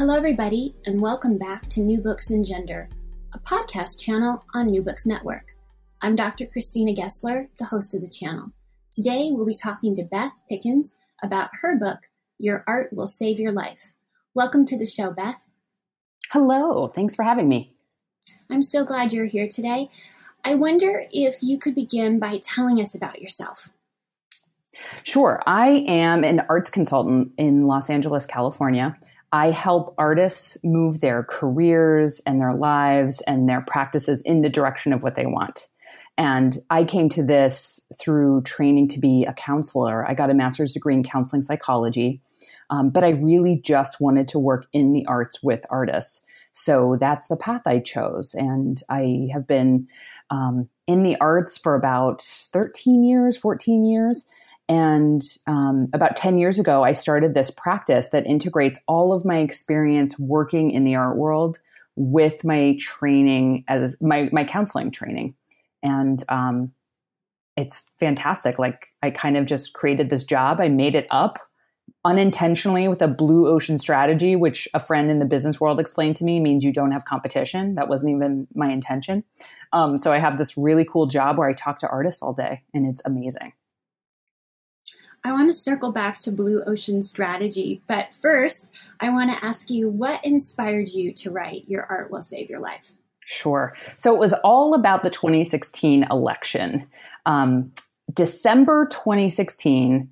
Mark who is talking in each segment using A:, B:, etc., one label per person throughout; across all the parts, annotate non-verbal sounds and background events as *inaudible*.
A: Hello, everybody, and welcome back to New Books in Gender, a podcast channel on New Books Network. I'm Dr. Christina Gessler, the host of the channel. Today, we'll be talking to Beth Pickens about her book, Your Art Will Save Your Life. Welcome to the show, Beth.
B: Hello, thanks for having me.
A: I'm so glad you're here today. I wonder if you could begin by telling us about yourself.
B: Sure. I am an arts consultant in Los Angeles, California. I help artists move their careers and their lives and their practices in the direction of what they want. And I came to this through training to be a counselor. I got a master's degree in counseling psychology, um, but I really just wanted to work in the arts with artists. So that's the path I chose. And I have been um, in the arts for about 13 years, 14 years. And um, about 10 years ago, I started this practice that integrates all of my experience working in the art world with my training as my, my counseling training. And um, it's fantastic. Like, I kind of just created this job, I made it up unintentionally with a blue ocean strategy, which a friend in the business world explained to me means you don't have competition. That wasn't even my intention. Um, so I have this really cool job where I talk to artists all day, and it's amazing.
A: I want to circle back to Blue Ocean Strategy, but first, I want to ask you what inspired you to write Your Art Will Save Your Life?
B: Sure. So it was all about the 2016 election. Um, December 2016,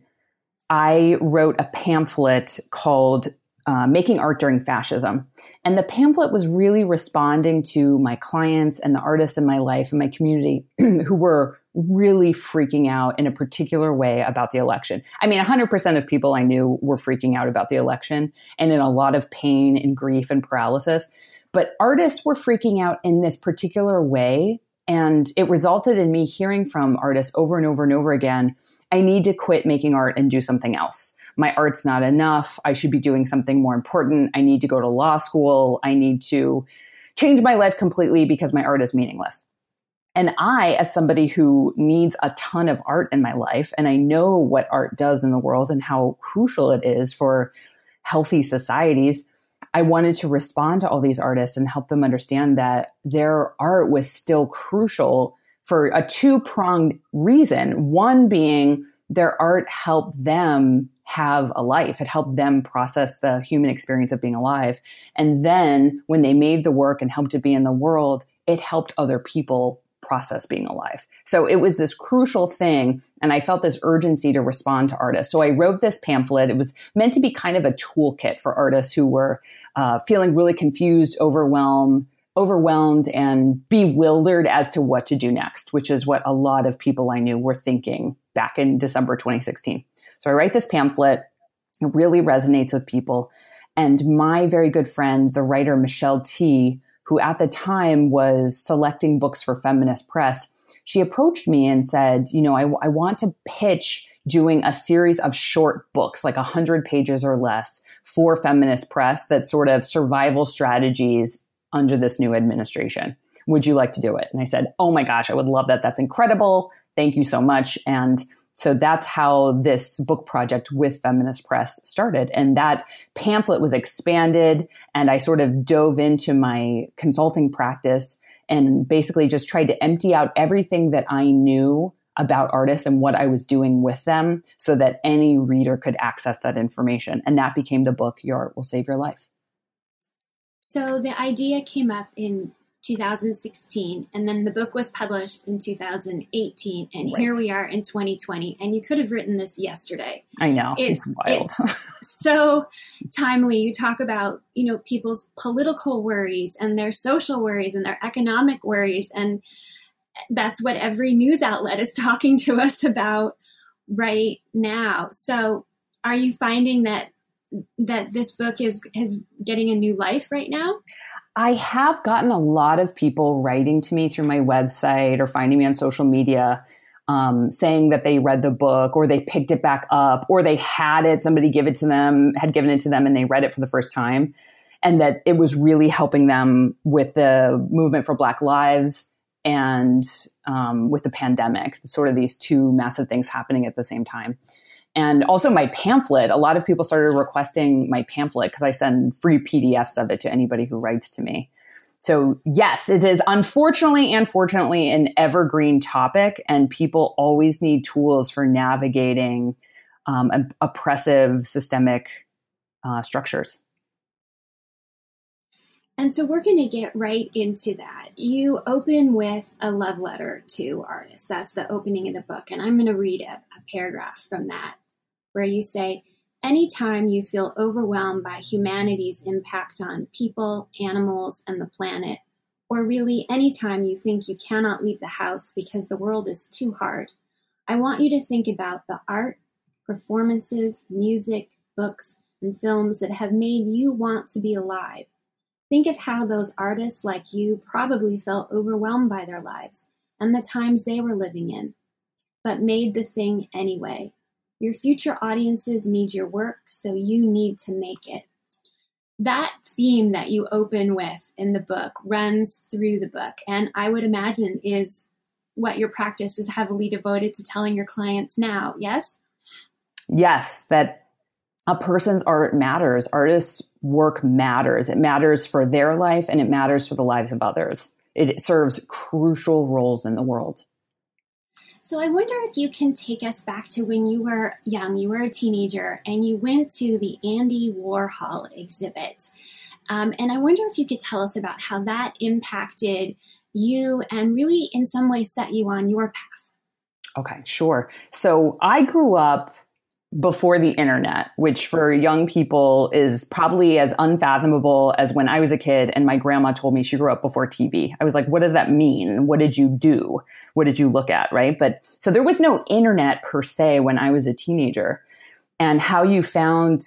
B: I wrote a pamphlet called uh, Making Art During Fascism. And the pamphlet was really responding to my clients and the artists in my life and my community *clears throat* who were really freaking out in a particular way about the election. I mean, 100% of people I knew were freaking out about the election and in a lot of pain and grief and paralysis. But artists were freaking out in this particular way. And it resulted in me hearing from artists over and over and over again I need to quit making art and do something else. My art's not enough. I should be doing something more important. I need to go to law school. I need to change my life completely because my art is meaningless. And I, as somebody who needs a ton of art in my life, and I know what art does in the world and how crucial it is for healthy societies, I wanted to respond to all these artists and help them understand that their art was still crucial for a two pronged reason. One being their art helped them have a life. It helped them process the human experience of being alive. And then when they made the work and helped to be in the world, it helped other people process being alive. So it was this crucial thing. And I felt this urgency to respond to artists. So I wrote this pamphlet. It was meant to be kind of a toolkit for artists who were uh, feeling really confused, overwhelmed, overwhelmed and bewildered as to what to do next, which is what a lot of people I knew were thinking back in December 2016. So I write this pamphlet. It really resonates with people. And my very good friend, the writer Michelle Tea, who at the time was selecting books for Feminist Press, she approached me and said, You know, I, I want to pitch doing a series of short books, like 100 pages or less, for Feminist Press that sort of survival strategies under this new administration. Would you like to do it? And I said, Oh my gosh, I would love that. That's incredible. Thank you so much. And so that's how this book project with Feminist Press started. And that pamphlet was expanded, and I sort of dove into my consulting practice and basically just tried to empty out everything that I knew about artists and what I was doing with them so that any reader could access that information. And that became the book, Your Art Will Save Your Life.
A: So the idea came up in 2016, and then the book was published in 2018, and right. here we are in 2020. And you could have written this yesterday.
B: I know it's, it's wild.
A: It's *laughs* so timely. You talk about you know people's political worries and their social worries and their economic worries, and that's what every news outlet is *laughs* talking to us about right now. So, are you finding that that this book is is getting a new life right now?
B: I have gotten a lot of people writing to me through my website or finding me on social media um, saying that they read the book or they picked it back up or they had it, somebody give it to them, had given it to them and they read it for the first time. And that it was really helping them with the movement for Black Lives and um, with the pandemic, sort of these two massive things happening at the same time. And also my pamphlet. A lot of people started requesting my pamphlet because I send free PDFs of it to anybody who writes to me. So, yes, it is unfortunately and fortunately an evergreen topic, and people always need tools for navigating um, oppressive systemic uh, structures.
A: And so we're going to get right into that. You open with a love letter to artists. That's the opening of the book. And I'm going to read a, a paragraph from that where you say, Anytime you feel overwhelmed by humanity's impact on people, animals, and the planet, or really anytime you think you cannot leave the house because the world is too hard, I want you to think about the art, performances, music, books, and films that have made you want to be alive. Think of how those artists like you probably felt overwhelmed by their lives and the times they were living in, but made the thing anyway. Your future audiences need your work, so you need to make it. That theme that you open with in the book runs through the book, and I would imagine is what your practice is heavily devoted to telling your clients now, yes?
B: Yes, that a person's art matters. Artists' work matters. It matters for their life and it matters for the lives of others. It serves crucial roles in the world.
A: So I wonder if you can take us back to when you were young, you were a teenager, and you went to the Andy Warhol exhibit. Um, and I wonder if you could tell us about how that impacted you and really, in some way, set you on your path.
B: Okay, sure. So I grew up before the internet, which for young people is probably as unfathomable as when I was a kid and my grandma told me she grew up before TV. I was like, what does that mean? What did you do? What did you look at? Right. But so there was no internet per se when I was a teenager. And how you found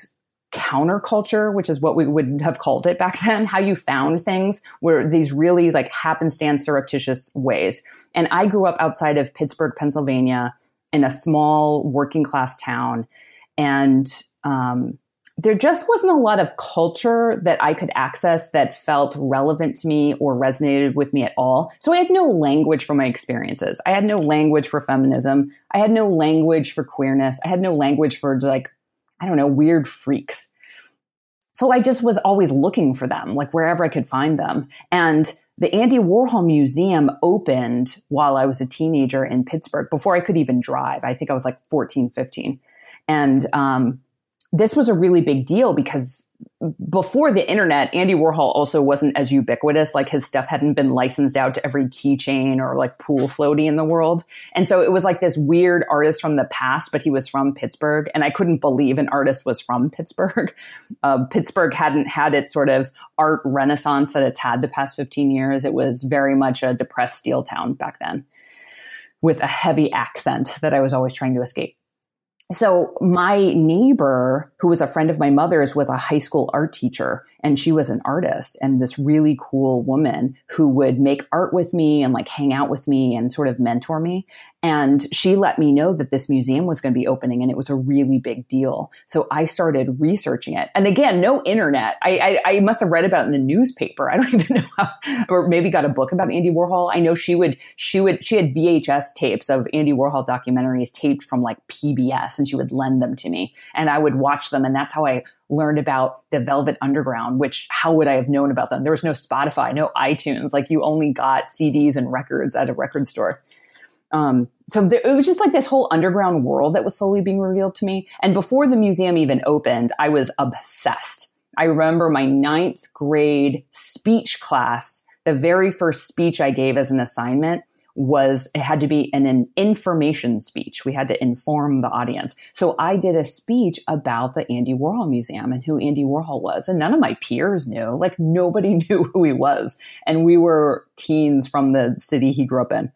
B: counterculture, which is what we would have called it back *laughs* then, how you found things were these really like happenstance surreptitious ways. And I grew up outside of Pittsburgh, Pennsylvania in a small working class town. And um, there just wasn't a lot of culture that I could access that felt relevant to me or resonated with me at all. So I had no language for my experiences. I had no language for feminism. I had no language for queerness. I had no language for like, I don't know, weird freaks. So I just was always looking for them, like wherever I could find them. And the Andy Warhol Museum opened while I was a teenager in Pittsburgh before I could even drive. I think I was like 14, 15. And um, this was a really big deal because before the internet, Andy Warhol also wasn't as ubiquitous. Like his stuff hadn't been licensed out to every keychain or like pool floaty in the world. And so it was like this weird artist from the past, but he was from Pittsburgh. And I couldn't believe an artist was from Pittsburgh. *laughs* Uh, Pittsburgh hadn't had its sort of art renaissance that it's had the past 15 years. It was very much a depressed steel town back then with a heavy accent that I was always trying to escape so my neighbor who was a friend of my mother's was a high school art teacher and she was an artist and this really cool woman who would make art with me and like hang out with me and sort of mentor me. And she let me know that this museum was going to be opening and it was a really big deal. So i started researching it. And again no internet. I i, I must have read about it in the newspaper. I don't *laughs* even know how or maybe got a book about andy warhol. I know she would she would she had vhs tapes of andy warhol documentaries taped from like pbs and she would lend them to me and I would watch them. And that's how I learned about the Velvet Underground, which how would I have known about them? There was no Spotify, no iTunes. Like you only got CDs and records at a record store. Um, so there, it was just like this whole underground world that was slowly being revealed to me. And before the museum even opened, I was obsessed. I remember my ninth grade speech class. The very first speech I gave as an assignment was it had to be an, an information speech. We had to inform the audience. So I did a speech about the Andy Warhol Museum and who Andy Warhol was. And none of my peers knew. Like nobody *laughs* knew who he was. And we were teens from the city he grew up in.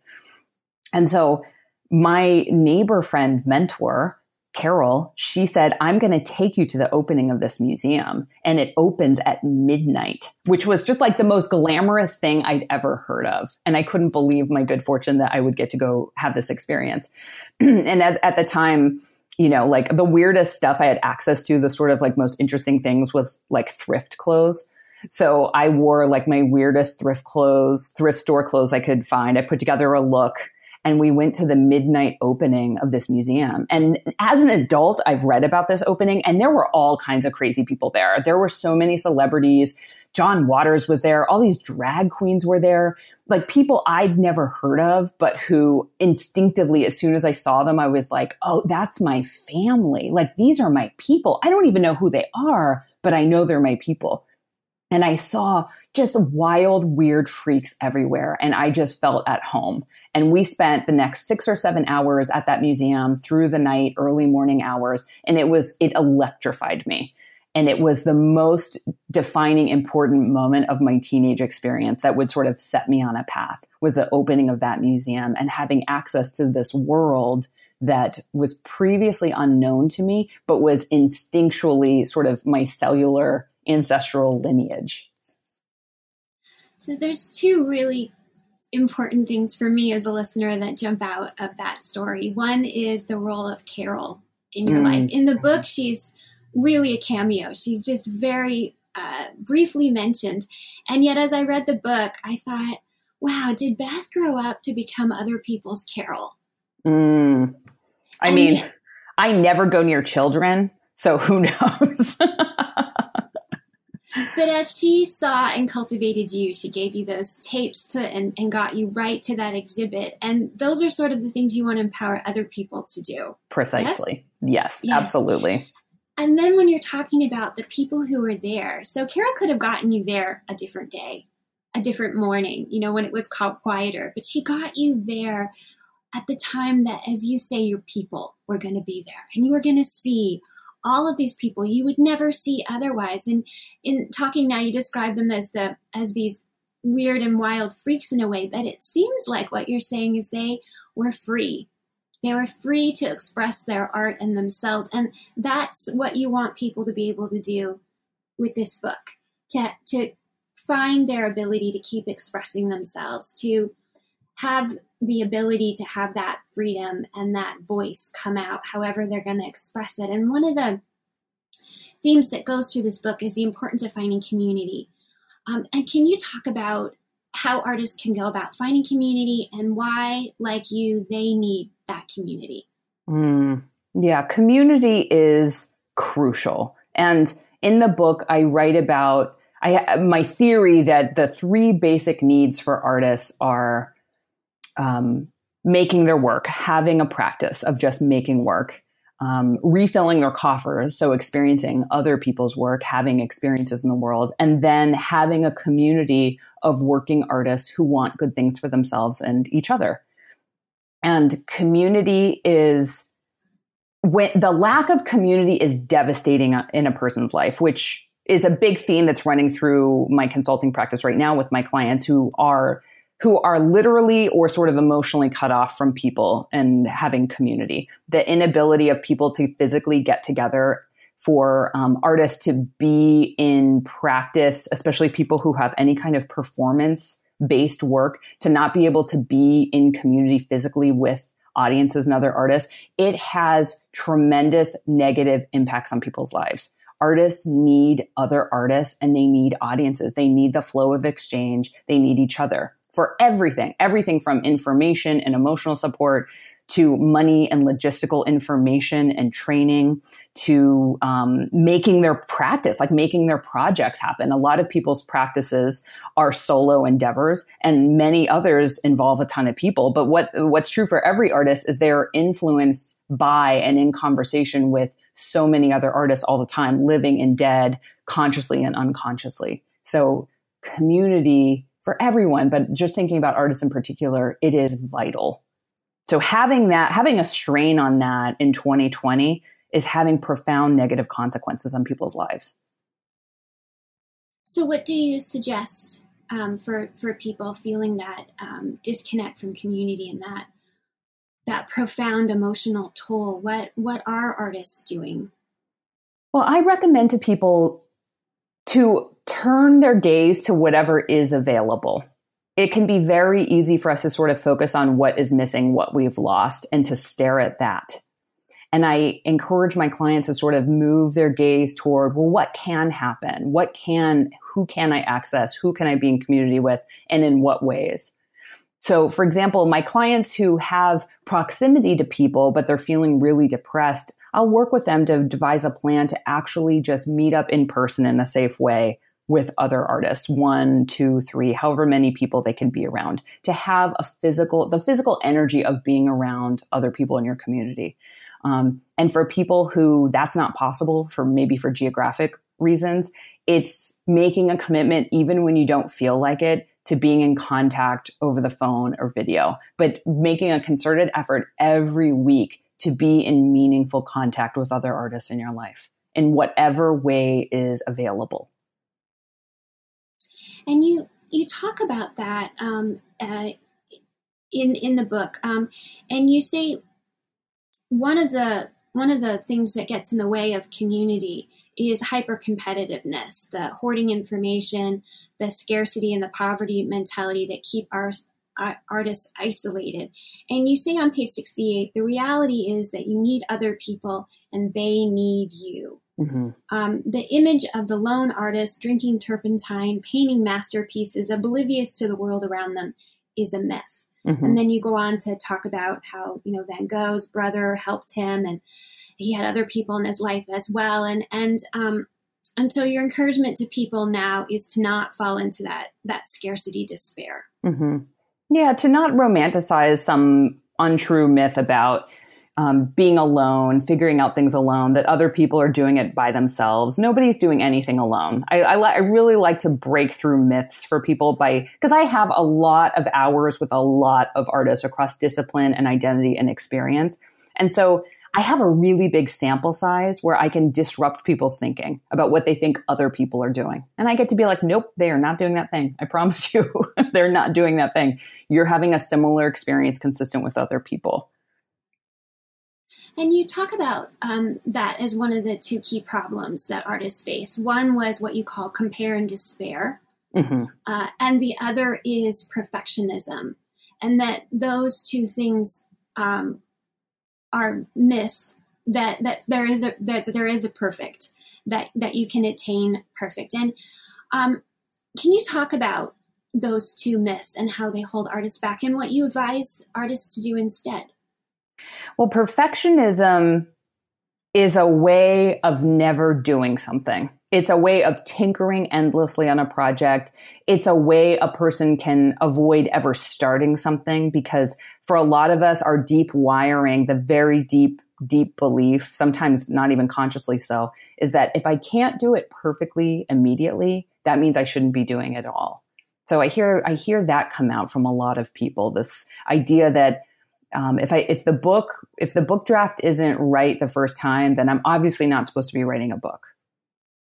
B: And so my neighbor friend mentor Carol, she said, I'm going to take you to the opening of this museum. And it opens at midnight, which was just like the most glamorous thing I'd ever heard of. And I couldn't believe my good fortune that I would get to go have this experience. *clears throat* and at, at, the time, you know, like the weirdest stuff I had access to, the sort of like most interesting things was like thrift clothes. So I wore like my weirdest thrift clothes, thrift store clothes I could find. I put together a look and we went to the midnight opening of this museum. And as an adult, I've read about this opening and there were all kinds of crazy people there. There were so many celebrities. John Waters was there. All these drag queens were there. Like people I'd never heard of, but who instinctively, as soon as I saw them, I was like, oh, that's my family. Like these are my people. I don't even know who they are, but I know they're my people. And I saw just wild, weird freaks everywhere. And I just felt at home. And we spent the next six or seven hours at that museum through the night, early morning hours. And it was, it electrified me. And it was the most defining, important moment of my teenage experience that would sort of set me on a path was the opening of that museum and having access to this world that was previously unknown to me, but was instinctually sort of my cellular ancestral lineage.
A: So there's two really important things for me as a listener that jump out of that story. One is the role of Carol in your mm. life. In the book, she's really a cameo. She's just very uh, briefly mentioned. And yet, as I read the book, I thought, wow, did Beth grow up to become other people's Carol?
B: Mm. I and mean, *laughs* I never go near children, so who knows? *laughs*
A: But as she saw and cultivated you, she gave you those tapes to and, and got you right to that exhibit. And those are sort of the things you want to empower other people to do.
B: Precisely. Yes, yes, yes. absolutely.
A: And then when you're talking about the people who were there, so Carol could have gotten you there a different day, a different morning, you know, when it was called quieter, but she got you there at the time that, as you say, your people were going to be there and you were going to see all of these people you would never see otherwise. And in talking now, you describe them as the as these weird and wild freaks in a way, but it seems like what you're saying is they were free. They were free to express their art and themselves. And that's what you want people to be able to do with this book to, to find their ability to keep expressing themselves, to have the ability to have that freedom and that voice come out however they're going to express it. And one of the themes that goes through this book is the importance of finding community. Um, and can you talk about how artists can go about finding community and why, like you, they need that community?
B: Mm, yeah, community is crucial. And in the book, I write about I, my theory that the three basic needs for artists are um, making their work, having a practice of just making work, um, refilling their coffers, so experiencing other people's work, having experiences in the world, and then having a community of working artists who want good things for themselves and each other. And community is when the lack of community is devastating in a person's life, which is a big theme that's running through my consulting practice right now with my clients who are who are literally or sort of emotionally cut off from people and having community. The inability of people to physically get together for um, artists to be in practice, especially people who have any kind of performance based work, to not be able to be in community physically with audiences and other artists, it has tremendous negative impacts on people's lives. Artists need other artists and they need audiences. They need the flow of exchange. They need each other for everything, everything from information and emotional support to money and logistical information and training to um, making their practice, like making their projects happen. A lot of people's practices are solo endeavors, and many others involve a ton of people. But what what's true for every artist is they are influenced by and in conversation with so many other artists all the time, living and dead, consciously and unconsciously. So community for everyone, but just thinking about artists in particular, it is vital. So having that, having a strain on that in 2020 is having profound negative consequences on people's lives.
A: So, what do you suggest um, for for people feeling that um, disconnect from community and that that profound emotional toll? What what are artists doing?
B: Well, I recommend to people to turn their gaze to whatever is available. It can be very easy for us to sort of focus on what is missing, what we've lost, and to stare at that. And I encourage my clients to sort of move their gaze toward, well, what can happen? What can, who can I access? Who can I be in community with? And in what ways? So, for example, my clients who have proximity to people, but they're feeling really depressed, I'll work with them to devise a plan to actually just meet up in person in a safe way with other artists, one, two, three, however many people they can be around, to have a physical, the physical energy of being around other people in your community. Um, and for people who that's not possible for maybe for geographic reasons, it's making a commitment even when you don't feel like it to being in contact over the phone or video, but making a concerted effort every week to be in meaningful contact with other artists in your life in whatever way is available.
A: And you you talk about that um, uh, in in the book, um, and you say one of the one of the things that gets in the way of community is hyper competitiveness, the hoarding information, the scarcity and the poverty mentality that keep our artists isolated. And you say on page 68, the reality is that you need other people and they need you. Mm-hmm. Um, the image of the lone artist drinking turpentine, painting masterpieces, oblivious to the world around them, is a myth. Mm-hmm. And then you go on to talk about how you know Van Gogh's brother helped him, and he had other people in his life as well. And and um, and so your encouragement to people now is to not fall into that that scarcity despair.
B: Mm-hmm. Yeah, to not romanticize some untrue myth about um, being alone, figuring out things alone, that other people are doing it by themselves. Nobody's doing anything alone. I, I, I really like to break through myths for people by, because I have a lot of hours with a lot of artists across discipline and identity and experience. And so I have a really big sample size where I can disrupt people's thinking about what they think other people are doing. And I get to be like, nope, they are not doing that thing. I promise *laughs* you, they're not doing that thing. You're having a similar experience consistent with other people.
A: And you talk about um, that as one of the two key problems that artists face. One was what you call compare and despair, mm-hmm. uh, and the other is perfectionism, and that those two things um, are myths. That that there is a that there is a perfect that that you can attain perfect. And um, can you talk about those two myths and how they hold artists back, and what you advise artists to do instead?
B: Well, perfectionism is a way of never doing something. It's a way of tinkering endlessly on a project. It's a way a person can avoid ever starting something because for a lot of us, our deep wiring, the very deep, deep belief, sometimes not even consciously so, is that if I can't do it perfectly immediately, that means I shouldn't be doing it all. So I hear, I hear that come out from a lot of people, this idea that um, if I if the book if the book draft isn't right the first time, then I'm obviously not supposed to be writing a book.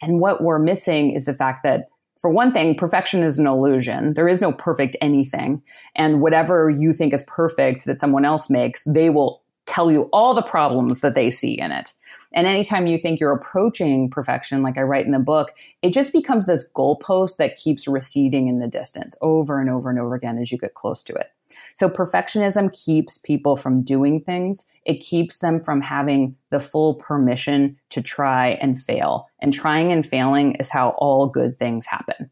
B: And what we're missing is the fact that for one thing, perfection is an illusion. There is no perfect anything. And whatever you think is perfect that someone else makes, they will tell you all the problems that they see in it. And anytime you think you're approaching perfection, like I write in the book, it just becomes this goalpost that keeps receding in the distance over and over and over again as you get close to it. So perfectionism keeps people from doing things. It keeps them from having the full permission to try and fail. And trying and failing is how all good things happen.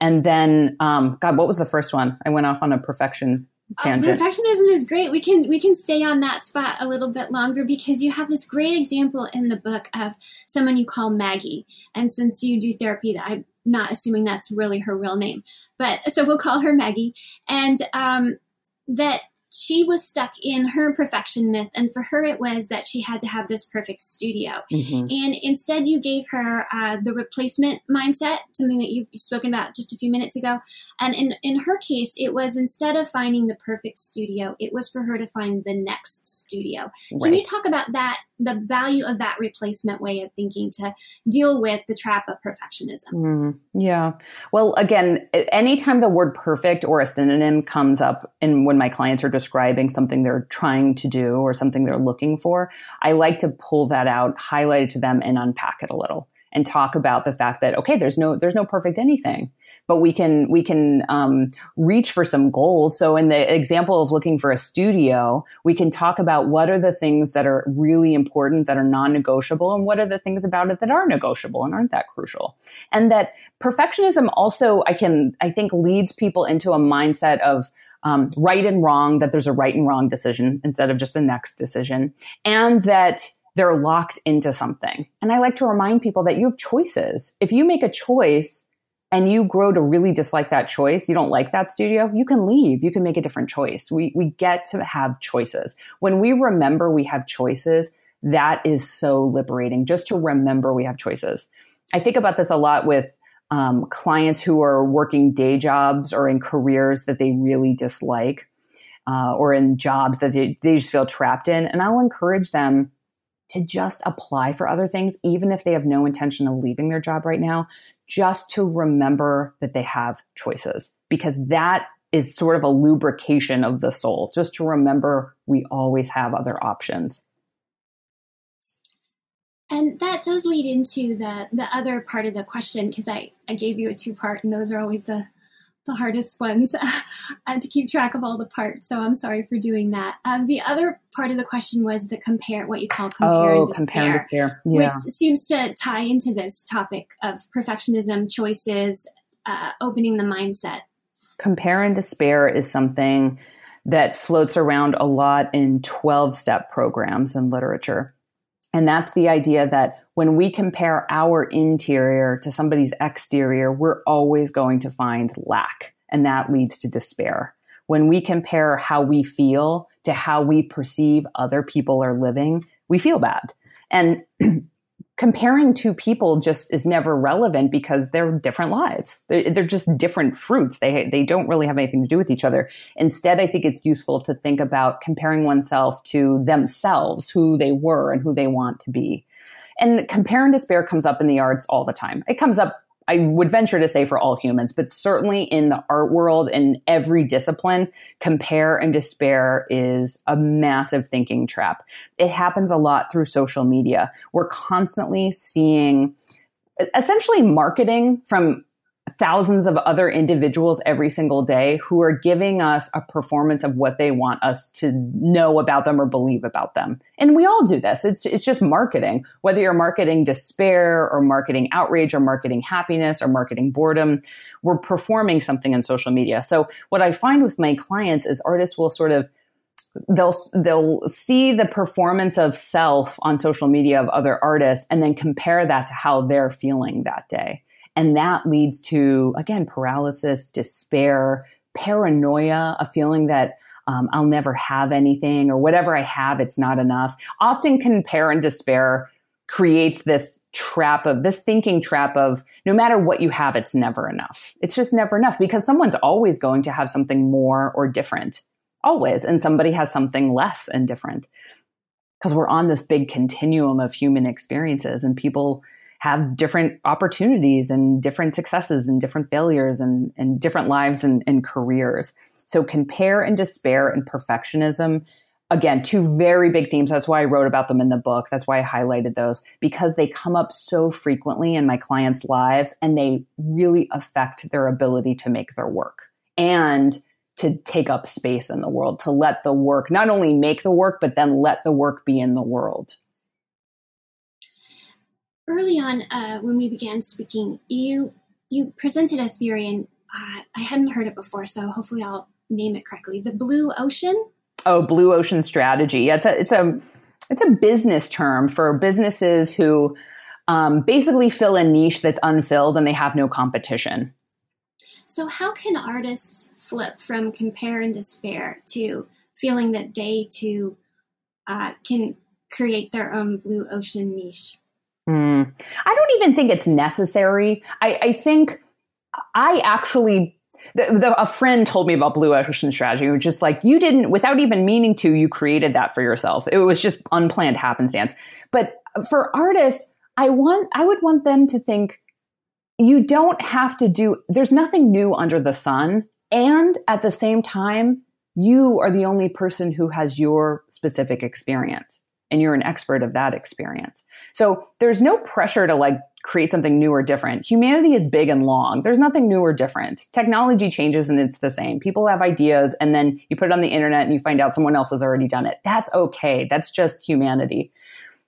B: And then, um, God, what was the first one? I went off on a perfection
A: Oh, perfectionism is great. We can we can stay on that spot a little bit longer because you have this great example in the book of someone you call Maggie. And since you do therapy, that I'm not assuming that's really her real name, but so we'll call her Maggie. And um, that she was stuck in her perfection myth and for her it was that she had to have this perfect studio mm-hmm. and instead you gave her uh, the replacement mindset something that you've spoken about just a few minutes ago and in, in her case it was instead of finding the perfect studio it was for her to find the next studio right. can you talk about that the value of that replacement way of thinking to deal with the trap of perfectionism.
B: Mm, yeah. Well, again, anytime the word perfect or a synonym comes up and when my clients are describing something they're trying to do or something they're looking for, I like to pull that out, highlight it to them and unpack it a little and talk about the fact that okay there's no there's no perfect anything but we can we can um, reach for some goals. So in the example of looking for a studio we can talk about what are the things that are really important that are non-negotiable and what are the things about it that are negotiable and aren't that crucial. And that perfectionism also i can i think leads people into a mindset of um, right and wrong, that there's a right and wrong decision instead of just a next decision, and that they're locked into something. And I like to remind people that you have choices. If you make a choice and you grow to really dislike that choice, you don't like that studio, you can leave. You can make a different choice. We, we get to have choices. When we remember we have choices, that is so liberating just to remember we have choices. I think about this a lot with um, clients who are working day jobs or in careers that they really dislike uh, or in jobs that they, they just feel trapped in. And I'll encourage them to just apply for other things, even if they have no intention of leaving their job right now, just to remember that they have choices because that is sort of a lubrication of the soul, just to remember we always have other options.
A: And that does lead into the the other part of the question because I, I gave you a two part, and those are always the the hardest ones *laughs* uh, to keep track of all the parts. So I'm sorry for doing that. Um, the other part of the question was the compare, what you call compare oh, and despair, compare and despair. Yeah. which seems to tie into this topic of perfectionism, choices, uh, opening the mindset.
B: Compare and despair is something that floats around a lot in 12 step programs in literature. And that's the idea that when we compare our interior to somebody's exterior, we're always going to find lack. And that leads to despair. When we compare how we feel to how we perceive other people are living, we feel bad. And *clears throat* comparing two people just is never relevant because they're different lives. They're, they're, just different fruits. They, they don't really have anything to do with each other. Instead, I think it's useful to think about comparing oneself to themselves, who they were and who they want to be. And compare and despair comes up in the arts all the time. It comes up I would venture to say for all humans, but certainly in the art world in every discipline, compare and despair is a massive thinking trap. It happens a lot through social media. We're constantly seeing essentially marketing from thousands of other individuals every single day who are giving us a performance of what they want us to know about them or believe about them. And we all do this. It's, it's just marketing, whether you're marketing despair or marketing outrage or marketing happiness or marketing boredom, we're performing something in social media. So what I find with my clients is artists will sort of they'll they'll see the performance of self on social media of other artists and then compare that to how they're feeling that day and that leads to, again, paralysis, despair, paranoia, a feeling that um, I'll never have anything or whatever I have, it's not enough. Often compare and despair creates this trap of this thinking trap of no matter what you have, it's never enough. It's just never enough because someone's always going to have something more or different, always. And somebody has something less and different because we're on this big continuum of human experiences and people have different opportunities and different successes and different failures and, and different lives and, and careers. So compare and despair and perfectionism again, two very big themes. That's why I wrote about them in the book. That's why I highlighted those because they come up so frequently in my clients' lives and they really affect their ability to make their work and to take up space in the world, to let the work not only make the work, but then let the work be in the world
A: early on uh, when we began speaking, you you presented a theory, and uh, I hadn't heard it before, so hopefully I'll name it correctly. The blue ocean.
B: Oh, blue ocean strategy. Yeah, it's a it's a it's a business term for businesses who um, basically fill a niche that's unfilled and they have no competition.
A: So, how can artists flip from compare and despair to feeling that they too uh, can create their own blue ocean niche?
B: Mm. I don't even think it's necessary. I, I think I actually the, the, a friend told me about blue ocean strategy which is like you didn't without even meaning to you created that for yourself it was just unplanned happenstance but for artists i want i would want them to think you don't have to do there's nothing new under the sun and at the same time you are the only person who has your specific experience and you're an expert of that experience. So there's no pressure to like create something new or different. Humanity is big and long. There's nothing new or different. Technology changes and it's the same. People have ideas and then you put it on the internet and you find out someone else has already done it. That's okay. That's just humanity.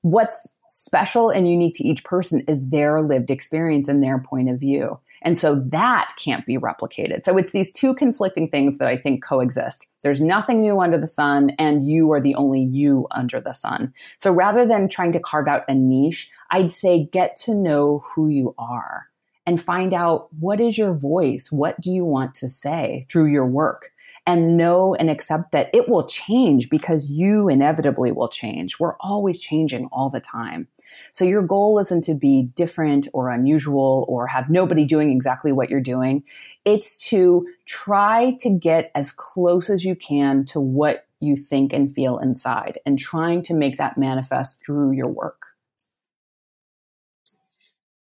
B: What's special and unique to each person is their lived experience and their point of view. And so that can't be replicated. So it's these two conflicting things that I think coexist. There's nothing new under the sun, and you are the only you under the sun. So rather than trying to carve out a niche, I'd say get to know who you are and find out what is your voice? What do you want to say through your work? and know and accept that it will change because you inevitably will change. We're always changing all the time. So your goal isn't to be different or unusual or have nobody doing exactly what you're doing. It's to try to get as close as you can to what you think and feel inside and trying to make that manifest through your work.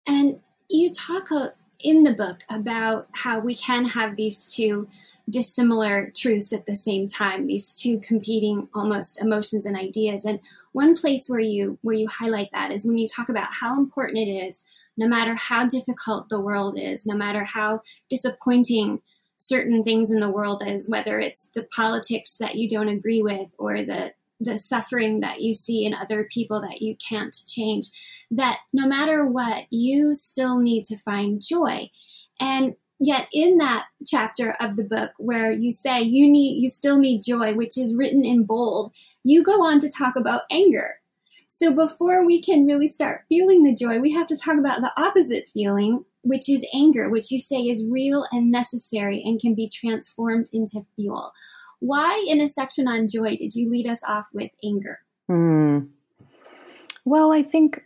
A: And you talk in the book about how we can have these two dissimilar truths at the same time these two competing almost emotions and ideas. And one place where you where you highlight that is when you talk about how important it is no matter how difficult the world is no matter how disappointing certain things in the world is whether it's the politics that you don't agree with or the the suffering that you see in other people that you can't change that no matter what you still need to find joy and Yet in that chapter of the book where you say you need you still need joy, which is written in bold, you go on to talk about anger. So before we can really start feeling the joy, we have to talk about the opposite feeling, which is anger, which you say is real and necessary and can be transformed into fuel. Why in a section on joy did you lead us off with anger?
B: Hmm. Well, I think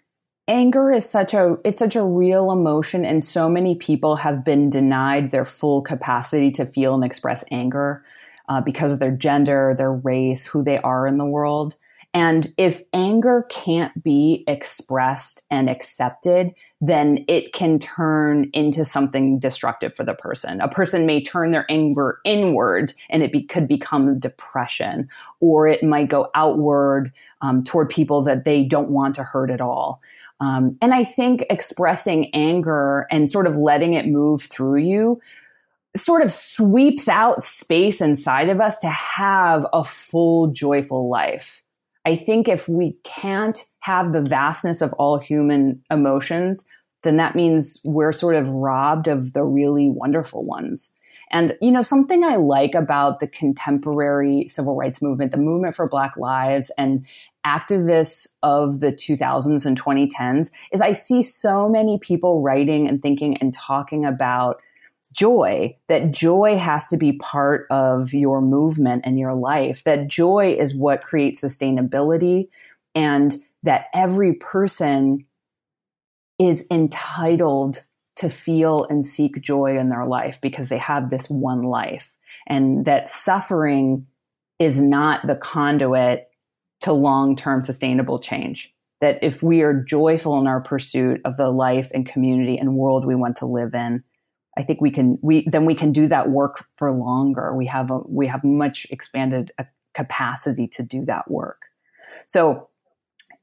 B: anger is such a it's such a real emotion and so many people have been denied their full capacity to feel and express anger uh, because of their gender their race who they are in the world and if anger can't be expressed and accepted, then it can turn into something destructive for the person. A person may turn their anger inward and it be, could become depression, or it might go outward um, toward people that they don't want to hurt at all. Um, and I think expressing anger and sort of letting it move through you sort of sweeps out space inside of us to have a full, joyful life. I think if we can't have the vastness of all human emotions, then that means we're sort of robbed of the really wonderful ones. And, you know, something I like about the contemporary civil rights movement, the movement for Black lives and activists of the 2000s and 2010s is I see so many people writing and thinking and talking about joy, that joy has to be part of your movement and your life, that joy is what creates sustainability, and that every person is entitled to feel and seek joy in their life because they have this one life and that suffering is not the conduit to long-term sustainable change. That if we are joyful in our pursuit of the life and community and world we want to live in i think we can we then we can do that work for longer we have a we have much expanded uh, capacity to do that work so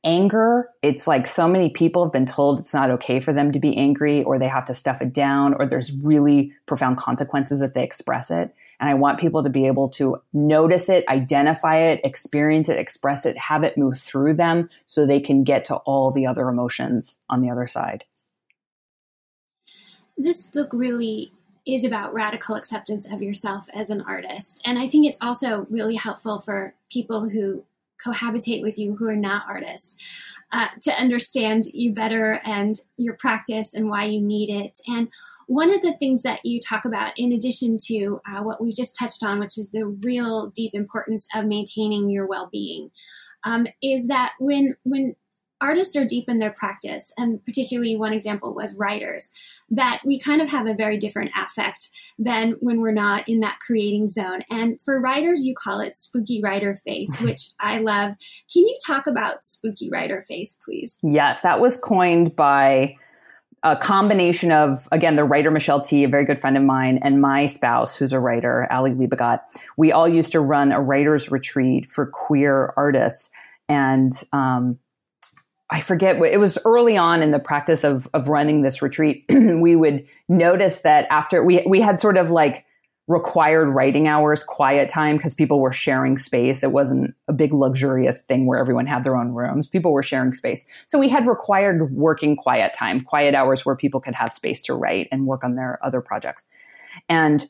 B: anger, it's like so many people have been told it's not okay for them to be angry or they have to stuff it down or there's really profound consequences if they express it. And I want people to be able to notice it, identify it, experience it, express it, have it move through them so they can get to all the other emotions on the other side.
A: This book really is about radical acceptance of yourself as an artist. And I think it's also really helpful for people who cohabitate with you who are not artists uh, to understand you better and your practice and why you need it. And one of the things that you talk about, in addition to uh, what we've just touched on, which is the real deep importance of maintaining your well being, um, is that when when artists are deep in their practice, and particularly one example was writers, that we kind of have a very different affect than when we're not in that creating zone. And for writers, you call it spooky writer face, *laughs* which I love. Can you talk about spooky writer face, please?
B: Yes, that was coined by a combination of again the writer Michelle Tea, a very good friend of mine, and my spouse, who's a writer, Ali Liebegott. We all used to run a writers retreat for queer artists, and um, I forget it was early on in the practice of of running this retreat. *clears throat* we would notice that after we we had sort of like required writing hours, quiet time, because people were sharing space. It wasn't a big luxurious thing where everyone had their own rooms. People were sharing space. So we had required working quiet time, quiet hours where people could have space to write and work on their other projects. And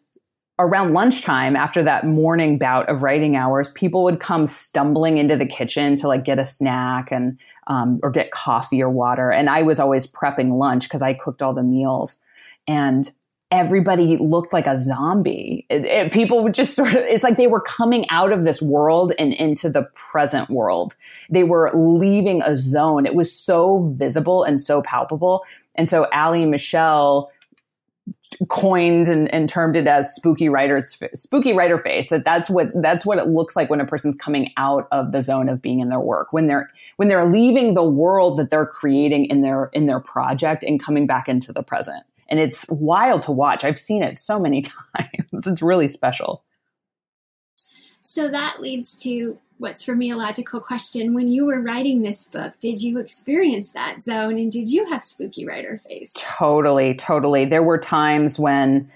B: around lunchtime, after that morning bout of writing hours, people would come stumbling into the kitchen to like get a snack and um, or get coffee or water. And I was always prepping lunch because I cooked all the meals. And everybody looked like a zombie. It, it, people would just sort of, it's like they were coming out of this world and into the present world. They were leaving a zone. It was so visible and so palpable. And so Ali and Michelle coined and, and termed it as spooky writer's spooky writer face that that's what that's what it looks like when a person's coming out of the zone of being in their work when they're when they're leaving the world that they're creating in their in their project and coming back into the present and it's wild to watch. I've seen it so many *laughs* times. It's really special.
A: So that leads to what's for me a logical question. When you were writing this book, did you experience that zone and did you have spooky writer face?
B: Totally, totally. There were times when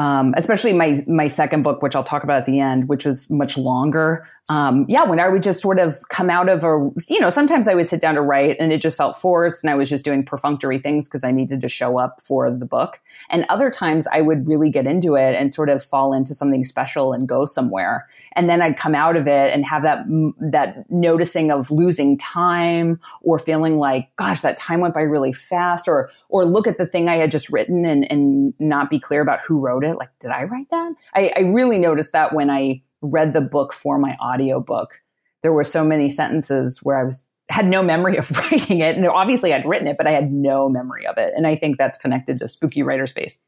B: um, especially my my second book, which I'll talk about at the end, which was much longer. Um, yeah, when I would just sort of come out of a, you know, sometimes I would sit down to write and it just felt forced, and I was just doing perfunctory things because I needed to show up for the book. And other times I would really get into it and sort of fall into something special and go somewhere, and then I'd come out of it and have that that noticing of losing time or feeling like, gosh, that time went by really fast, or or look at the thing I had just written and and not be clear about who wrote it it. Like, did I write that? I, I really noticed that when I read the book for my audiobook. There were so many sentences where I was had no memory of *laughs* writing it. And obviously I'd written it, but I had no memory of it. And I think that's connected to spooky writer space.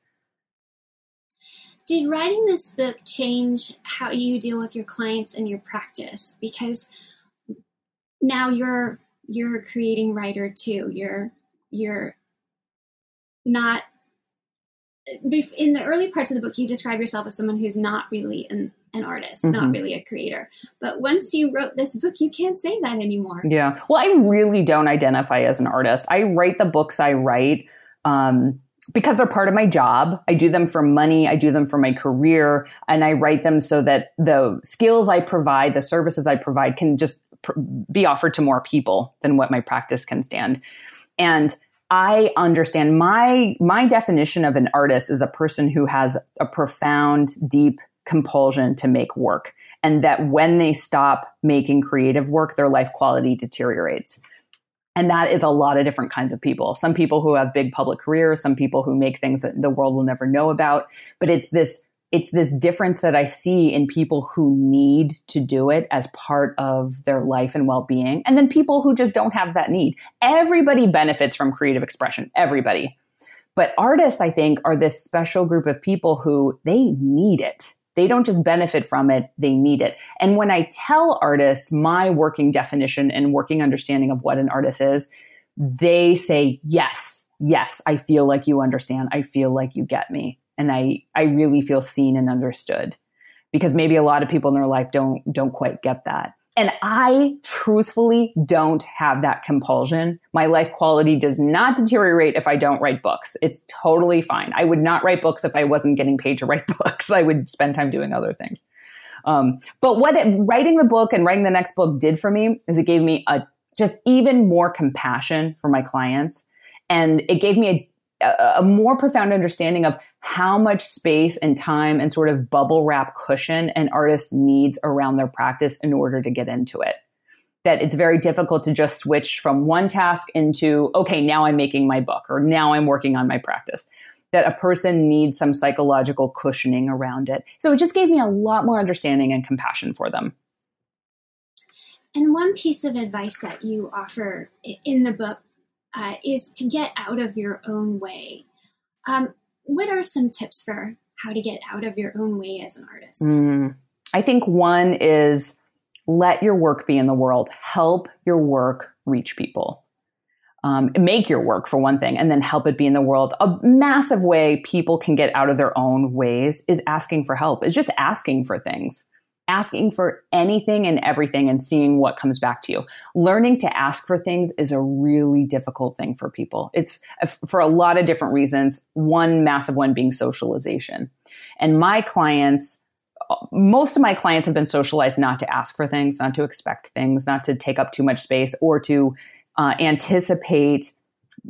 A: Did writing this book change how you deal with your clients and your practice? Because now you're you're a creating writer too. You're you're not in the early parts of the book, you describe yourself as someone who's not really an, an artist, mm-hmm. not really a creator. But once you wrote this book, you can't say that anymore.
B: Yeah. Well, I really don't identify as an artist. I write the books I write. Um, because they're part of my job. I do them for money. I do them for my career. And I write them so that the skills I provide, the services I provide can just pr- be offered to more people than what my practice can stand. And I understand my my definition of an artist is a person who has a profound, deep compulsion to make work and that when they stop making creative work, their life quality deteriorates. And that is a lot of different kinds of people. Some people who have big public careers, some people who make things that the world will never know about. But it's this it's this difference that I see in people who need to do it as part of their life and well being, and then people who just don't have that need. Everybody benefits from creative expression, everybody. But artists, I think, are this special group of people who they need it. They don't just benefit from it, they need it. And when I tell artists my working definition and working understanding of what an artist is, they say, yes, yes, I feel like you understand. I feel like you get me and I I really feel seen and understood because maybe a lot of people in their life don't don't quite get that. And I truthfully don't have that compulsion. My life quality does not deteriorate if I don't write books. It's totally fine. I would not write books if I wasn't getting paid to write *laughs* books. I would spend time doing other things. Um, but what it, writing the book and writing the next book did for me is it gave me a just even more compassion for my clients. And it gave me a a, more profound understanding of how much space and time and sort of bubble wrap cushion an artist needs around their practice in order to get into it. That it's very difficult to just switch from one task into, okay, now I'm making my book or now I'm working on my practice. That a person needs some psychological cushioning around it. So it just gave me a lot more understanding and compassion for them.
A: And one piece of advice that you offer in the book uh, is to get out of your own way. Um, what are some tips for how to get out of your own way as an artist? Mm,
B: I think one is let your work be in the world, help your work reach people. Um, make your work for one thing and then help it be in the world. A massive way people can get out of their own ways is asking for help, is just asking for things. Asking for anything and everything and seeing what comes back to you. Learning to ask for things is a really difficult thing for people. It's for a lot of different reasons. One massive one being socialization. And my clients, most of my clients have been socialized not to ask for things, not to expect things, not to take up too much space or to uh, anticipate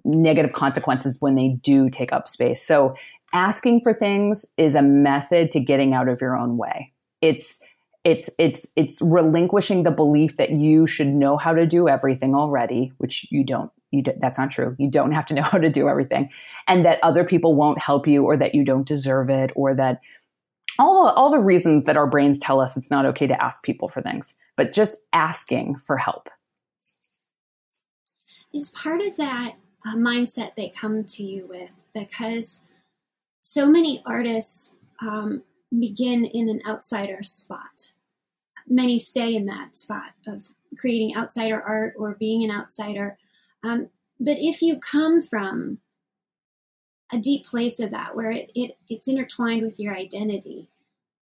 B: negative consequences when they do take up space. So asking for things is a method to getting out of your own way. It's it's it's it's relinquishing the belief that you should know how to do everything already, which you don't. You do, that's not true. You don't have to know *laughs* how to do everything, and that other people won't help you, or that you don't deserve it, or that all all the reasons that our brains tell us it's not okay to ask people for things, but just asking for help
A: is part of that mindset they come to you with because so many artists um, begin in an outsider spot. Many stay in that spot of creating outsider art or being an outsider. Um, but if you come from a deep place of that, where it, it it's intertwined with your identity,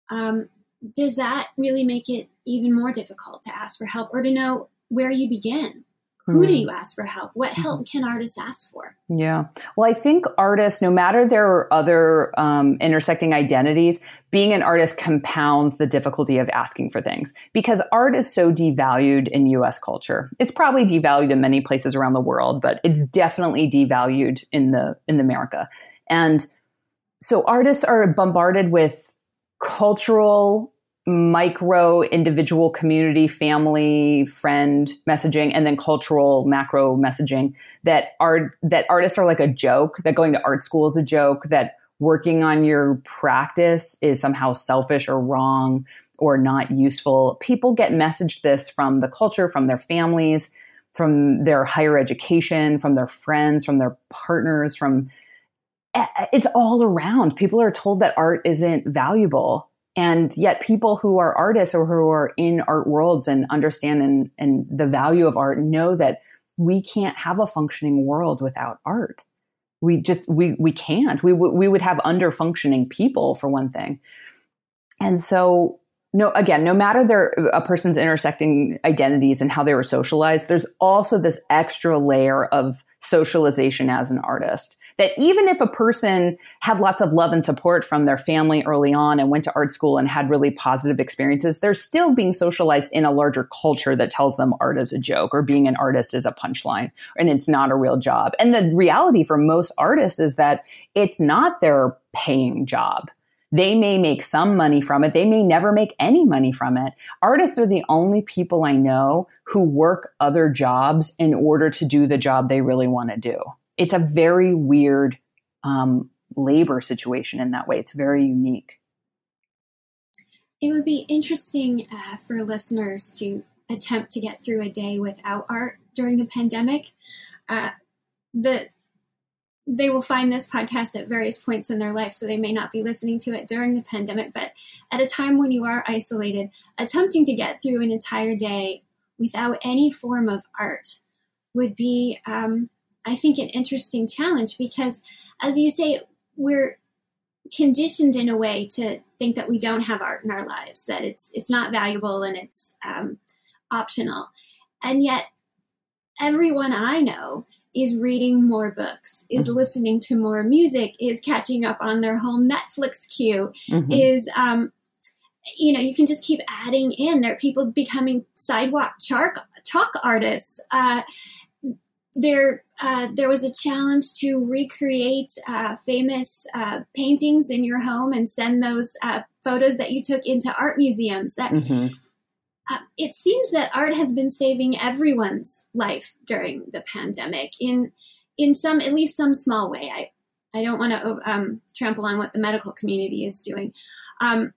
A: um, does that really make it even more difficult to ask for help or to know where you begin? Who do hmm. you ask for help? What help can artists ask for?
B: Yeah. Well, I think artists, no matter their other um, intersecting identities, being an artist compounds the difficulty of asking for things because art is so devalued in US culture. It's probably devalued in many places around the world, but it's definitely devalued in the in America. And so artists are bombarded with cultural micro individual community family friend messaging and then cultural macro messaging that art that artists are like a joke that going to art school is a joke that working on your practice is somehow selfish or wrong or not useful. People get messaged this from the culture from their families from their higher education from their friends from their partners from eh, it's all around. People are told that art isn't valuable and yet people who are artists or who are in art worlds and understand and, and the value of art know that we can't have a functioning world without art. We just, we, we can't. We, w- we would have under functioning people for one thing. And so no again no matter their a person's intersecting identities and how they were socialized there's also this extra layer of socialization as an artist that even if a person had lots of love and support from their family early on and went to art school and had really positive experiences, they're still being socialized in a larger culture that tells them art is a joke or being an artist is a punchline and it's not a real job. And the reality for most artists is that it's not their paying job. They may make some money from it. They may never make any money from it. Artists are the only people I know who work other jobs in order to do the job they really want to do it's a very weird um, labor situation in that way. It's very unique.
A: It would be interesting uh, for listeners to attempt to get through a day without art during the pandemic. Uh, the they will find this podcast at various points in their life, so they may not be listening to it during the pandemic. But at a time when you are isolated, attempting to get through an entire day without any form of art would be um, I think, an interesting challenge because, as you say, we're conditioned in a way to think that we don't have art in our lives, that it's it's not valuable and it's um, optional, and yet everyone I know is reading more books, is mm-hmm. listening to more music, is catching up on their whole Netflix queue, mm-hmm. is um, you know, you can just keep adding in. There are people becoming sidewalk chalk chalk artists. Uh, there uh, there was a challenge to recreate uh, famous uh, paintings in your home and send those uh, photos that you took into art museums. That mm-hmm. Uh, it seems that art has been saving everyone's life during the pandemic in in some at least some small way. I I don't want to um, trample on what the medical community is doing. Um,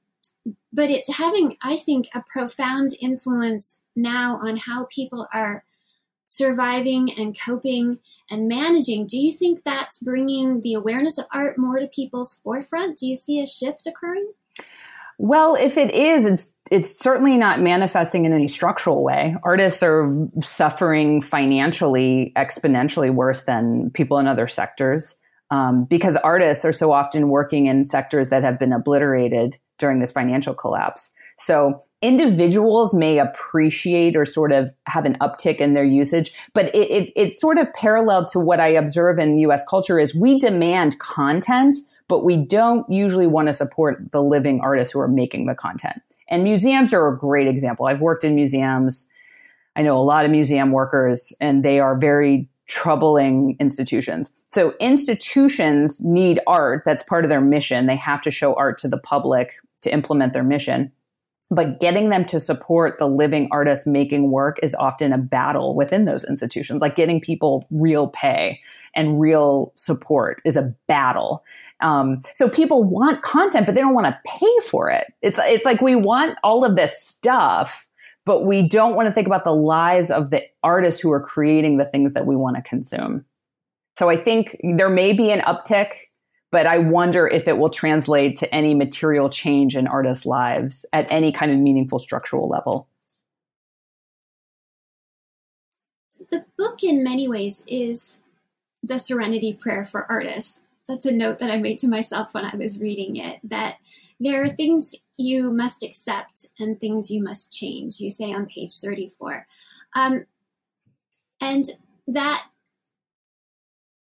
A: but it's having, I think, a profound influence now on how people are surviving and coping and managing. Do you think that's bringing the awareness of art more to people's forefront? Do you see a shift occurring?
B: Well, if it is, it's it's certainly not manifesting in any structural way. Artists are suffering financially exponentially worse than people in other sectors um, because artists are so often working in sectors that have been obliterated during this financial collapse. So individuals may appreciate or sort of have an uptick in their usage, but it, it, it's sort of parallel to what I observe in US culture is we demand content, but we don't usually want to support the living artists who are making the content. And museums are a great example. I've worked in museums. I know a lot of museum workers and they are very troubling institutions. So institutions need art. That's part of their mission. They have to show art to the public to implement their mission. But getting them to support the living artists making work is often a battle within those institutions. Like getting people real pay and real support is a battle. Um, so people want content, but they don't want to pay for it. It's it's like we want all of this stuff, but we don't want to think about the lives of the artists who are creating the things that we want to consume. So I think there may be an uptick, but I wonder if it will translate to any material change in artists' lives at any kind of meaningful structural level.
A: The book, in many ways, is the serenity prayer for artists. That's a note that I made to myself when I was reading it that there are things you must accept and things you must change, you say on page 34. Um, and that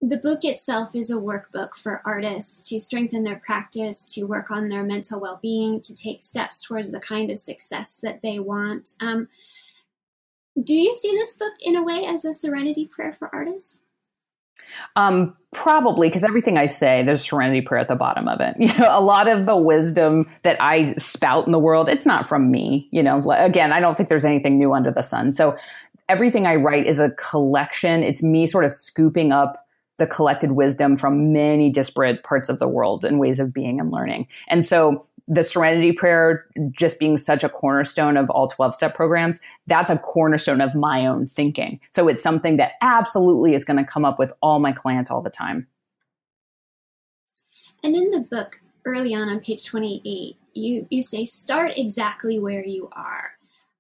A: the book itself is a workbook for artists to strengthen their practice, to work on their mental well being, to take steps towards the kind of success that they want. Um, do you see this book in a way as a serenity prayer for artists?
B: Um, probably because everything I say, there's serenity prayer at the bottom of it. *laughs* You know, a lot of the wisdom that I spout in the world, it's not from me. You know, again, I don't think there's anything new under the sun. So everything I write is a collection. It's me sort of scooping up the collected wisdom from many disparate parts of the world and ways of being and learning. And so the serenity prayer just being such a cornerstone of all 12 step programs, that's a cornerstone of my own thinking. So it's something that absolutely is going to come up with all my clients all the time.
A: And in the book, early on on page 28, you, you say, start exactly where you are.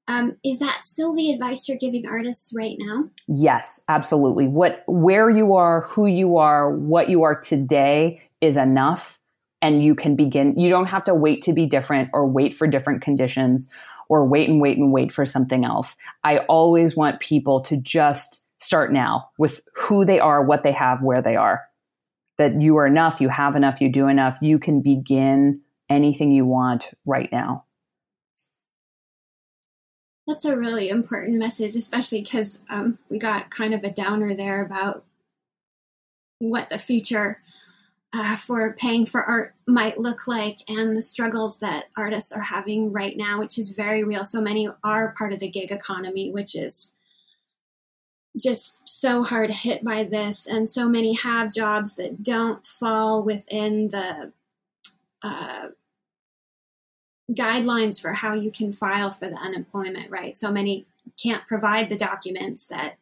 A: Um, is that still the advice you're giving artists right now?
B: Yes, absolutely. What, where you are, who you are, what you are today is enough and you can begin. You don't have to wait to be different or wait for different conditions or wait and wait and wait for something else. I always want people to just start now with who they are, what they have, where they are. That you are enough, you have enough, you do enough, you can begin anything you want right now.
A: That's a really important message, especially because um, we got kind of a downer there about what the future uh, for paying for art might look like and the struggles that artists are having right now, which is very real. So many are part of the gig economy, which is just so hard hit by this. And so many have jobs that don't fall within the uh, guidelines for how you can file for the unemployment, right? So many can't provide the documents that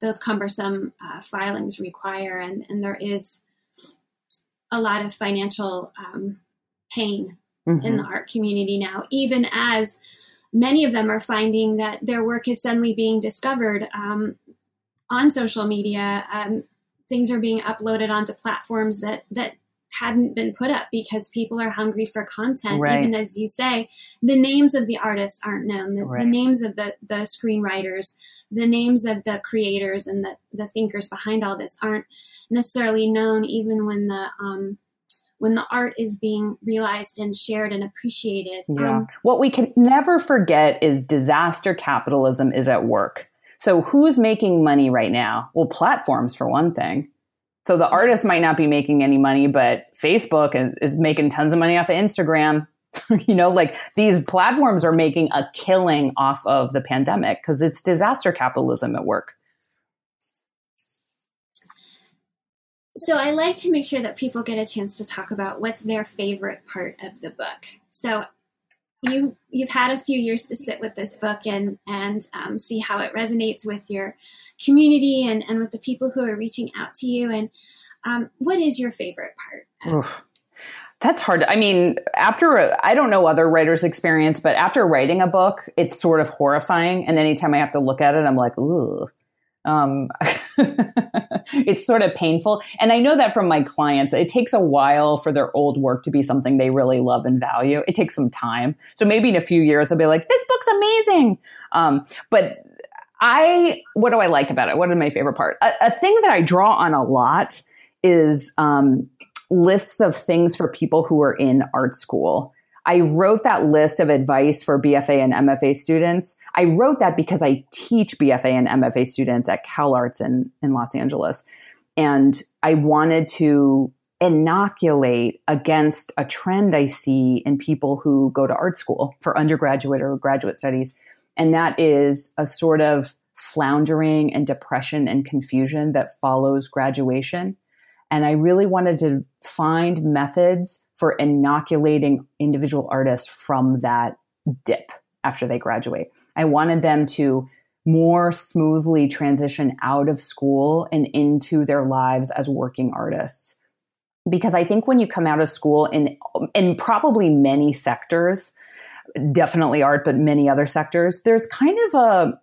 A: those cumbersome uh, filings require. And, and there is a lot of financial um, pain mm-hmm. in the art community now, even as many of them are finding that their work is suddenly being discovered um, on social media. Um, things are being uploaded onto platforms that that hadn't been put up because people are hungry for content. Right. Even as you say, the names of the artists aren't known. The, right. the names of the the screenwriters the names of the creators and the, the thinkers behind all this aren't necessarily known even when the um, when the art is being realized and shared and appreciated.
B: Yeah. Um, what we can never forget is disaster capitalism is at work. So who's making money right now? Well, platforms for one thing. So the artist might not be making any money, but Facebook is making tons of money off of Instagram. *laughs* you know, like these platforms are making a killing off of the pandemic because it's disaster capitalism at work.
A: So I like to make sure that people get a chance to talk about what's their favorite part of the book. So you you've had a few years to sit with this book and and um, see how it resonates with your community and and with the people who are reaching out to you. And um, what is your favorite part?
B: That's hard. I mean, after I don't know other writers' experience, but after writing a book, it's sort of horrifying. And anytime I have to look at it, I'm like, ooh. Um, *laughs* it's sort of painful. And I know that from my clients, it takes a while for their old work to be something they really love and value. It takes some time. So maybe in a few years, I'll be like, this book's amazing. Um, but I, what do I like about it? What is my favorite part? A, a thing that I draw on a lot is um, lists of things for people who are in art school. I wrote that list of advice for BFA and MFA students. I wrote that because I teach BFA and MFA students at CalArts in, in Los Angeles. And I wanted to inoculate against a trend I see in people who go to art school for undergraduate or graduate studies. And that is a sort of floundering and depression and confusion that follows graduation. And I really wanted to find methods for inoculating individual artists from that dip after they graduate. I wanted them to more smoothly transition out of school and into their lives as working artists. Because I think when you come out of school in, in probably many sectors, definitely art, but many other sectors, there's kind of a,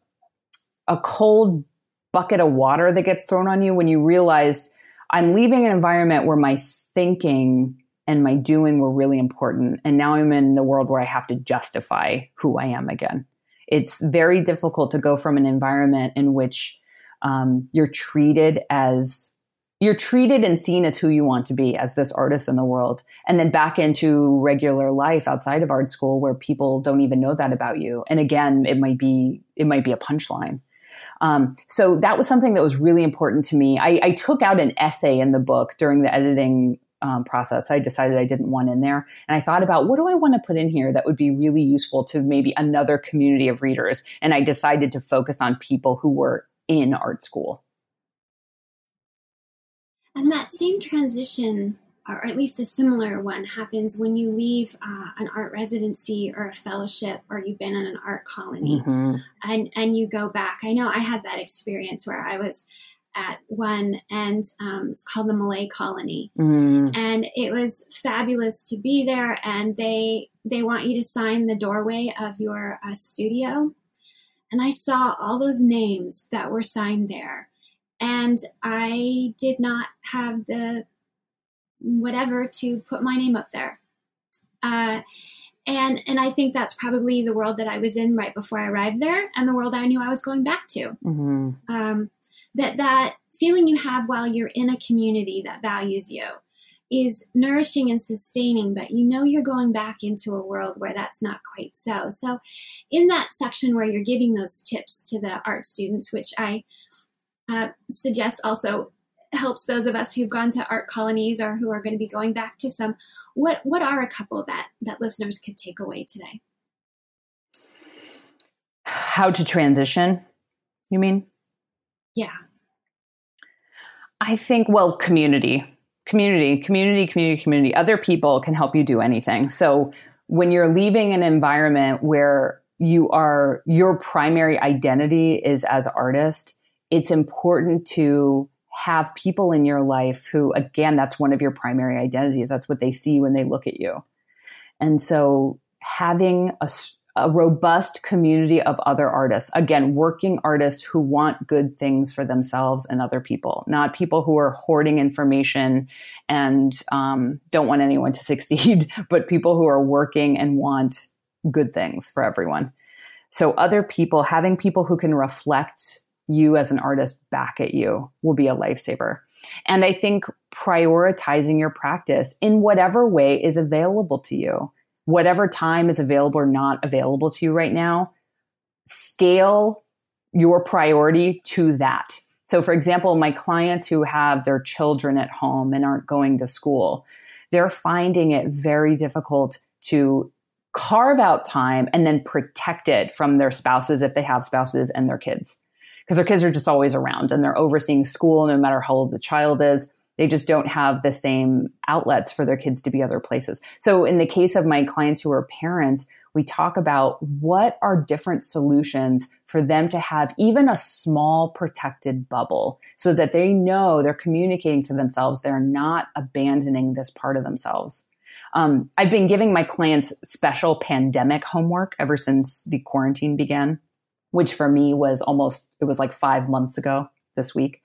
B: a cold bucket of water that gets thrown on you when you realize I'm leaving an environment where my thinking and my doing were really important. And now I'm in the world where I have to justify who I am again. It's very difficult to go from an environment in which um, you're treated as you're treated and seen as who you want to be as this artist in the world and then back into regular life outside of art school where people don't even know that about you and again it might be it might be a punchline um, so that was something that was really important to me. I, I, took out an essay in the book during the editing um, process. I decided I didn't want in there. And I thought about what do I want to put in here that would be really useful to maybe another community of readers. And I decided to focus on people who were in art school.
A: And that same transition or at least a similar one, happens when you leave uh, an art residency or a fellowship, or you've been in an art colony, mm-hmm. and and you go back. I know I had that experience where I was at one, and um, it's called the Millay Colony, mm-hmm. and it was fabulous to be there. And they they want you to sign the doorway of your uh, studio, and I saw all those names that were signed there. And I did not have the whatever to put my name up there. Uh, and and I think that's probably the world that I was in right before I arrived there, and the world I knew I was going back to. Mm-hmm. Um, that that feeling you have while you're in a community that values you is nourishing and sustaining, but you know you're going back into a world where that's not quite so. So, in that section where you're giving those tips to the art students, which I uh, suggest also helps those of us who've gone to art colonies or who are going to be going back to some. What what are a couple that that listeners could take away today?
B: How to transition? You mean?
A: Yeah.
B: I think well, community, community, community, community, community. Other people can help you do anything. So when you're leaving an environment where you are your primary identity is as artist, it's important to have people in your life who, again, that's one of your primary identities. That's what they see when they look at you. And so having a, a robust community of other artists, again, working artists who want good things for themselves and other people, not people who are hoarding information and um, don't want anyone to *laughs* succeed, but people who are working and want good things for everyone. So other people, having people who can reflect you as an artist back at you will be a lifesaver. And I think prioritizing your practice in whatever way is available to you, whatever time is available or not available to you right now, scale your priority to that. So, for example, my clients who have their children at home and aren't going to school, they're finding it very difficult to carve out time and then protect it from their spouses if they have spouses and their kids because their kids are just always around and they're overseeing school no matter how old the child is. They just don't have the same outlets for their kids to be other places. So, in the case of my clients who are parents, we talk about what are different solutions for them to have even a small protected bubble so that they know they're communicating to themselves, they're not abandoning this part of themselves. Um, I've been giving my clients special pandemic homework ever since the quarantine began which for me was almost, it was like five months ago. this week.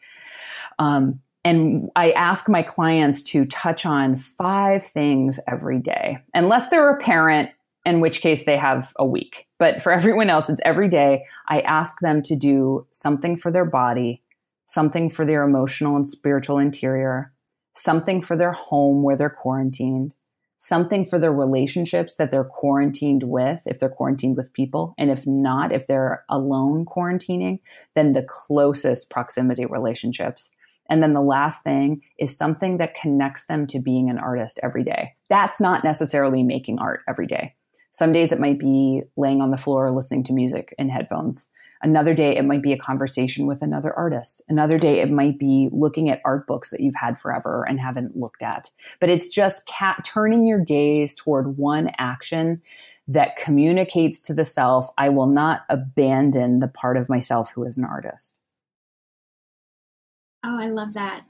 B: Um, and I ask my clients to touch on five things every day, unless they're a parent, in which case they have a week. But for *laughs* everyone else, it's every day. I ask them to do something for their body, something for their emotional and spiritual interior, something for their home where they're quarantined, something for their relationships that they're quarantined with, if they're quarantined with people. And if not, if they're alone quarantining, then the closest proximity relationships. And then the last thing is something that connects them to being an artist every day. That's not necessarily making art every day. Some days it might be laying on the floor listening to music in headphones. Another day it might be a conversation with another artist. Another day it might be looking at art books that you've had forever and haven't looked at. But it's just turning your gaze toward one action that communicates to the self, I will not abandon the part of myself who is an artist.
A: Oh, I love that.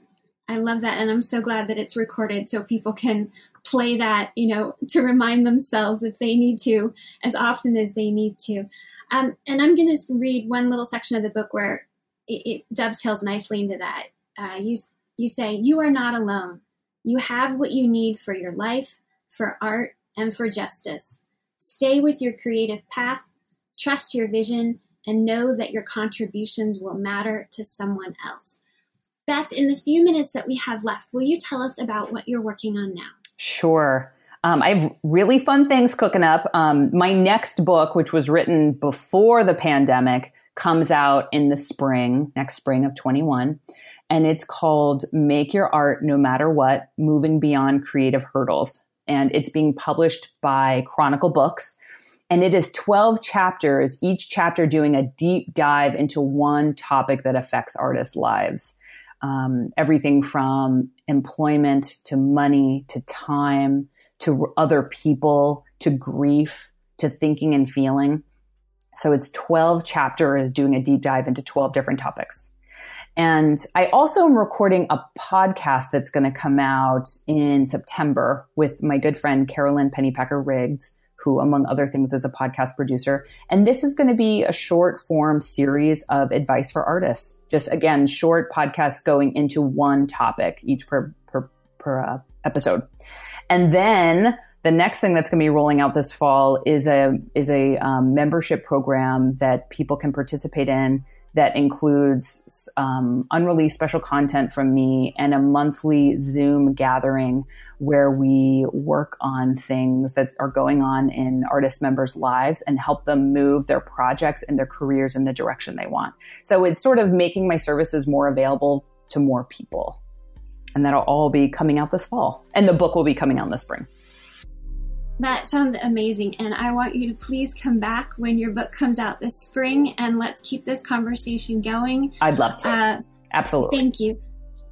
A: I love that. And I'm so glad that it's recorded so people can play that, you know, to remind themselves if they need to, as often as they need to. Um, and I'm going to read one little section of the book where it, it dovetails nicely into that. Uh, you, you say, You are not alone. You have what you need for your life, for art, and for justice. Stay with your creative path, trust your vision, and know that your contributions will matter to someone else. Beth, in the few minutes that we have left, will you tell us about what you're working on now?
B: Sure. Um, I have really fun things cooking up. Um, my next book, which was written before the pandemic, comes out in the spring, next spring of 21. And it's called Make Your Art No Matter What Moving Beyond Creative Hurdles. And it's being published by Chronicle Books. And it is 12 chapters, each chapter doing a deep dive into one topic that affects artists' lives um, everything from employment to money to time to other people to grief to thinking and feeling. So it's 12 chapters doing a deep dive into 12 different topics. And I also am recording a podcast that's going to come out in September with my good friend Carolyn Pennypacker Riggs who, among other things, is a podcast producer. And this is going to be a short form series of advice for artists. Just again, short podcasts going into one topic each per, per, per uh, episode. And then the next thing that's going to be rolling out this fall is a, is a um, membership program that people can participate in that includes um, unreleased special content from me and a monthly Zoom gathering where we work on things that are going on in artist members' lives and help them move their projects and their careers in the direction they want. So it's sort of making my services more available to more people. And that'll all be coming out this fall. And the book will be coming out this spring.
A: That sounds amazing. And I want you to please come back when your book comes out this spring and let's keep this conversation going.
B: I'd love to. Uh, Absolutely.
A: Thank you.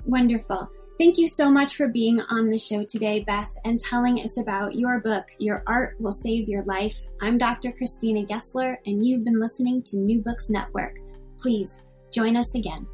A: Wonderful. Thank you so much for being on the show today, Beth, and telling us about your book, Your Art Will Save Your Life. I'm Dr. Christina Gessler, and you've been listening to New Books Network. Please join us again.